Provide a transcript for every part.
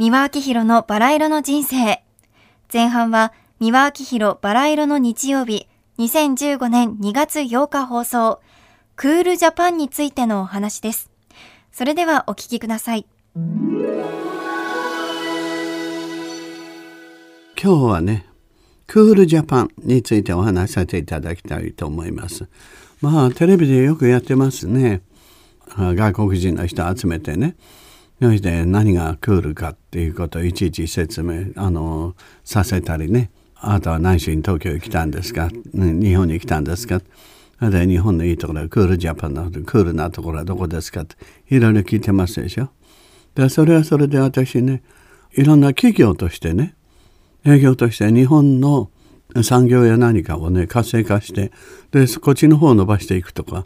三輪明宏のバラ色の人生。前半は三輪明宏バラ色の日曜日、2015年2月8日放送、クールジャパンについてのお話です。それではお聞きください。今日はね、クールジャパンについてお話しさせていただきたいと思います。まあテレビでよくやってますね。外国人の人集めてね。そして何がクールかっていうことをいちいち説明あのさせたりね。あなたは何しに東京に来たんですか？日本に来たんですか？で日本のいいところはクールジャパンのクールなところはどこですか？っていろいろ聞いてますでしょ？でそれはそれで私ねいろんな企業としてね営業として日本の産業や何かをね活性化してでこっちの方を伸ばしていくとか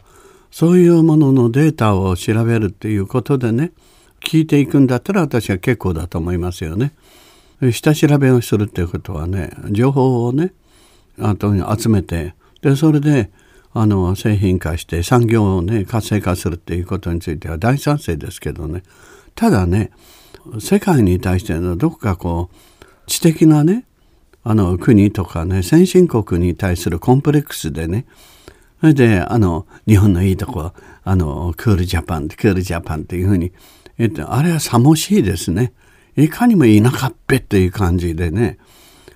そういうもののデータを調べるっていうことでね聞いていくんだったら私は結構だと思いますよね。下調べをするっていうことはね情報をねあと集めてでそれであの製品化して産業をね活性化するっていうことについては大賛成ですけどねただね世界に対してのどこかこう知的なねあの国とかね先進国に対するコンプレックスでねそれであの日本のいいとこあのクールジャパンクールジャパンっていうふうに言ってあれはさもしいですねいかにも田舎っぺっていう感じでね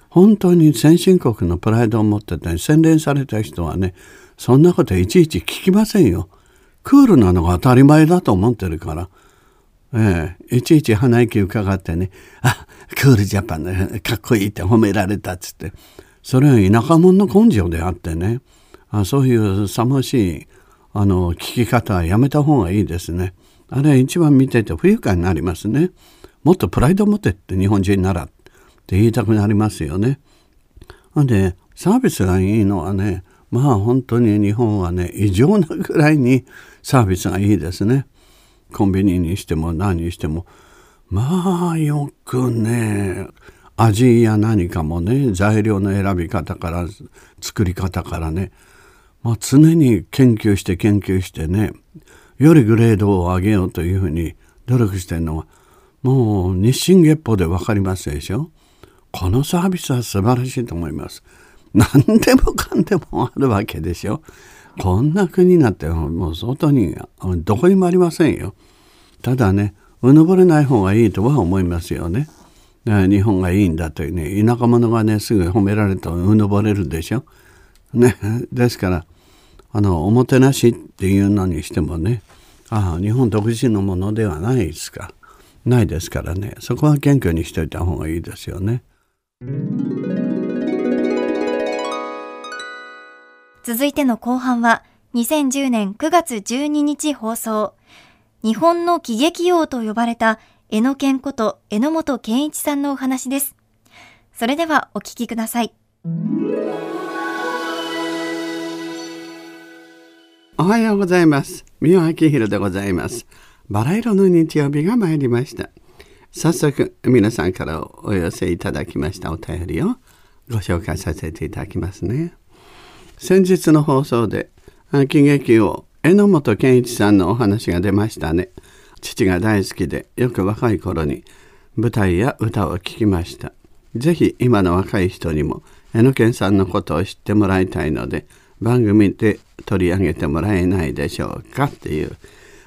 本当に先進国のプライドを持ってて洗練された人はねそんなこといちいち聞きませんよ。クールなのが当たり前だと思ってるから。ええ、いちいち鼻息伺ってね、あ、クールジャパンね、かっこいいって褒められたっつって。それは田舎者の根性であってね、あそういうさましいあの聞き方はやめた方がいいですね。あれ一番見てて不愉快になりますね。もっとプライド持てって日本人ならって言いたくなりますよね。ほんでサービスがいいのはねまあ本当に日本はね異常なぐらいにサービスがいいですね。コンビニにしても何にしてもまあよくね味や何かもね材料の選び方から作り方からね、まあ、常に研究して研究してねよりグレードを上げようというふうに努力してるのはもう日進月歩で分かりますでしょ？このサービスは素晴らしいと思います。何でもかんでもあるわけでしょ？こんな国になってもう外にどこにもありませんよ。ただねうぬぼれない方がいいとは思いますよね。日本がいいんだというね田舎者がねすぐ褒められるとうぬぼれるでしょ？ね、ですからあのおもてなしっていうのにしてもねああ日本独自のものではないですかないですからねそこは謙虚にしといた方がいいですよね。続いての後半は2010年9月12日放送日本の喜劇王と呼ばれた江野健こと榎本健一さんのお話です。それではお聞きください。おはようございます。三輪明宏でございます。バラ色の日曜日が参りました。早速皆さんからお寄せいただきましたお便りをご紹介させていただきますね。先日の放送で喜劇王榎本健一さんのお話が出ましたね父が大好きでよく若い頃に舞台や歌を聴きました是非今の若い人にも榎健さんのことを知ってもらいたいので番組で取り上げてもらえないでしょうかっていう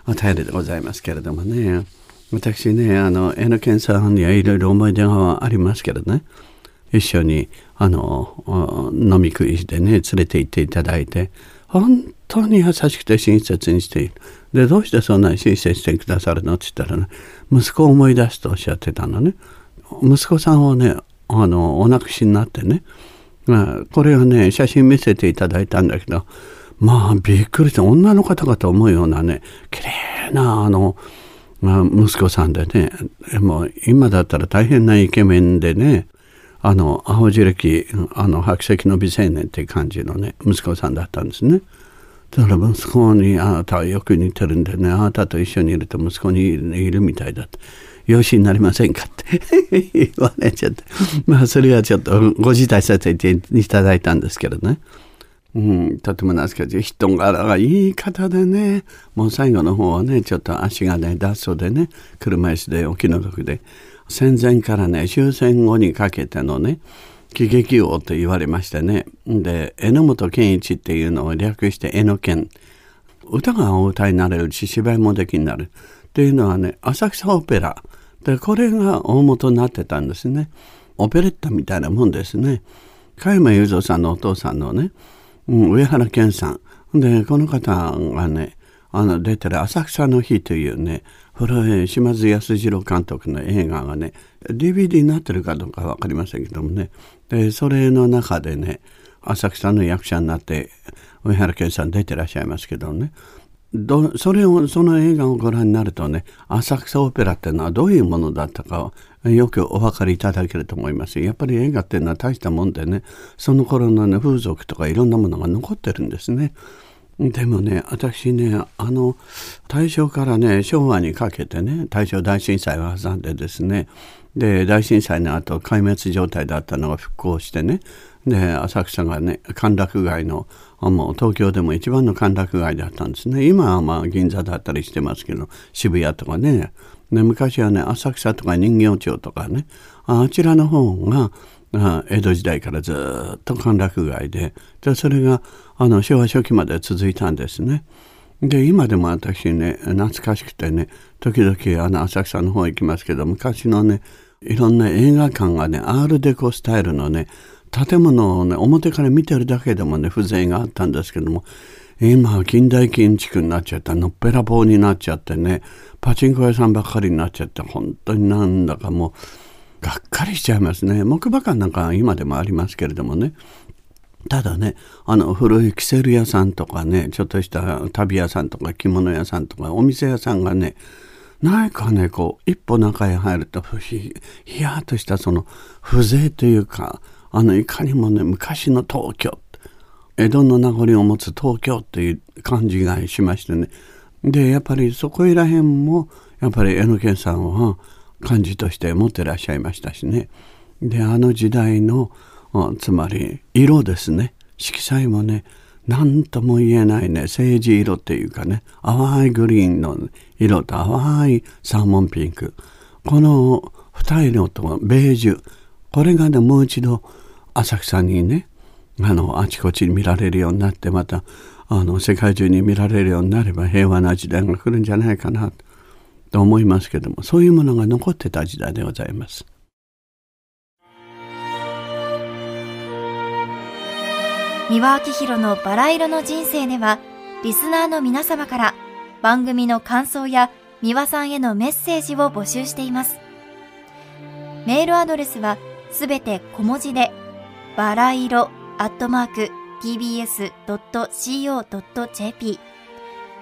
お便りでございますけれどもね私ねあの榎健さんにはいろいろ思い出がありますけどね一緒にあの飲み食いでね連れて行っていただいて本当に優しくて親切にしている。でどうしてそんなに親切してくださるのって言ったらね息子を思い出すとおっしゃってたのね。息子さんをねあのお亡くしになってね、まあ、これをね写真見せていただいたんだけどまあびっくりして女の方かと思うようなね綺麗なあの、まあ、息子さんでねもう今だったら大変なイケメンでねあの青白きあの白石の美青年っていう感じのね息子さんだったんですね。だから息子にあなたはよく似てるんでねあなたと一緒にいると息子にいるみたいだって養子になりませんかって。言われちゃって。まあそれはちょっとご辞退させていただいたんですけどね。うん、とても懐かしい。人柄がいい方でね。もう最後の方はねちょっと足がね脱走でね車椅子でお気の毒で戦前からね終戦後にかけてのね喜劇王と言われましてね。で榎本健一っていうのを略して榎健。歌がお歌いになれるし芝居もできになる。っていうのはね浅草オペラでこれが大元になってたんですね。オペレッタみたいなもんですね。加山雄三さんのお父さんのね、うん、上原健さん。でこの方がねあの出てる「浅草の日」というね古い島津康次郎監督の映画がね DVD になってるかどうか分かりませんけどもね。でそれの中でね浅草の役者になって上原健さん出てらっしゃいますけどね。どそれをその映画をご覧になるとね浅草オペラっていうのはどういうものだったかよくお分かりいただけると思いますやっぱり映画っていうのは大したもんでねその頃のね風俗とかいろんなものが残ってるんですね。でもね私ねあの大正からね昭和にかけてね大正大震災を挟んでですねで大震災の後壊滅状態だったのが復興してね。で浅草がね歓楽街のもう東京でも一番の歓楽街だったんですね。今はまあ銀座だったりしてますけど渋谷とかね。で昔はね浅草とか人形町とかね。あちらの方が江戸時代からずっと歓楽街で。でそれがあの昭和初期まで続いたんですね。で今でも私ね懐かしくてね時々あの浅草の方行きますけど昔のねいろんな映画館がねアールデコスタイルのね建物をね表から見てるだけでもね風情があったんですけども今は近代建築になっちゃったのっぺらぼうになっちゃってねパチンコ屋さんばっかりになっちゃって本当になんだかもうがっかりしちゃいますね。木馬館なんか今でもありますけれどもね。ただねあの古いキセル屋さんとかねちょっとした旅屋さんとか着物屋さんとかお店屋さんがね何かねこう一歩中へ入るとひひやっとしたその風情というかあのいかにもね昔の東京江戸の名残を持つ東京っていう感じがしましてね。でやっぱりそこいらへんもやっぱり榎健さんは感じとして持ってらっしゃいましたしね。であの時代のつまり色ですね。色彩もね何とも言えないね。政治色っていうかね。淡いグリーンの色と淡いサーモンピンク。この二色とベージュ。これがねもう一度浅草にねあのあちこちに見られるようになってまたあの世界中に見られるようになれば平和な時代が来るんじゃないかなと思いますけどもそういうものが残ってた時代でございます。三輪明宏のバラ色の人生ではリスナーの皆様から番組の感想や三輪さんへのメッセージを募集しています。メールアドレスはすべて小文字でバラ色アットマーク tbs.co.jp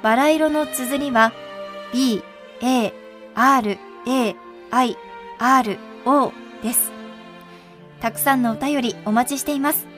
バラ色の綴りは b A, R, A, I, R, O です。たくさんのお便りお待ちしています。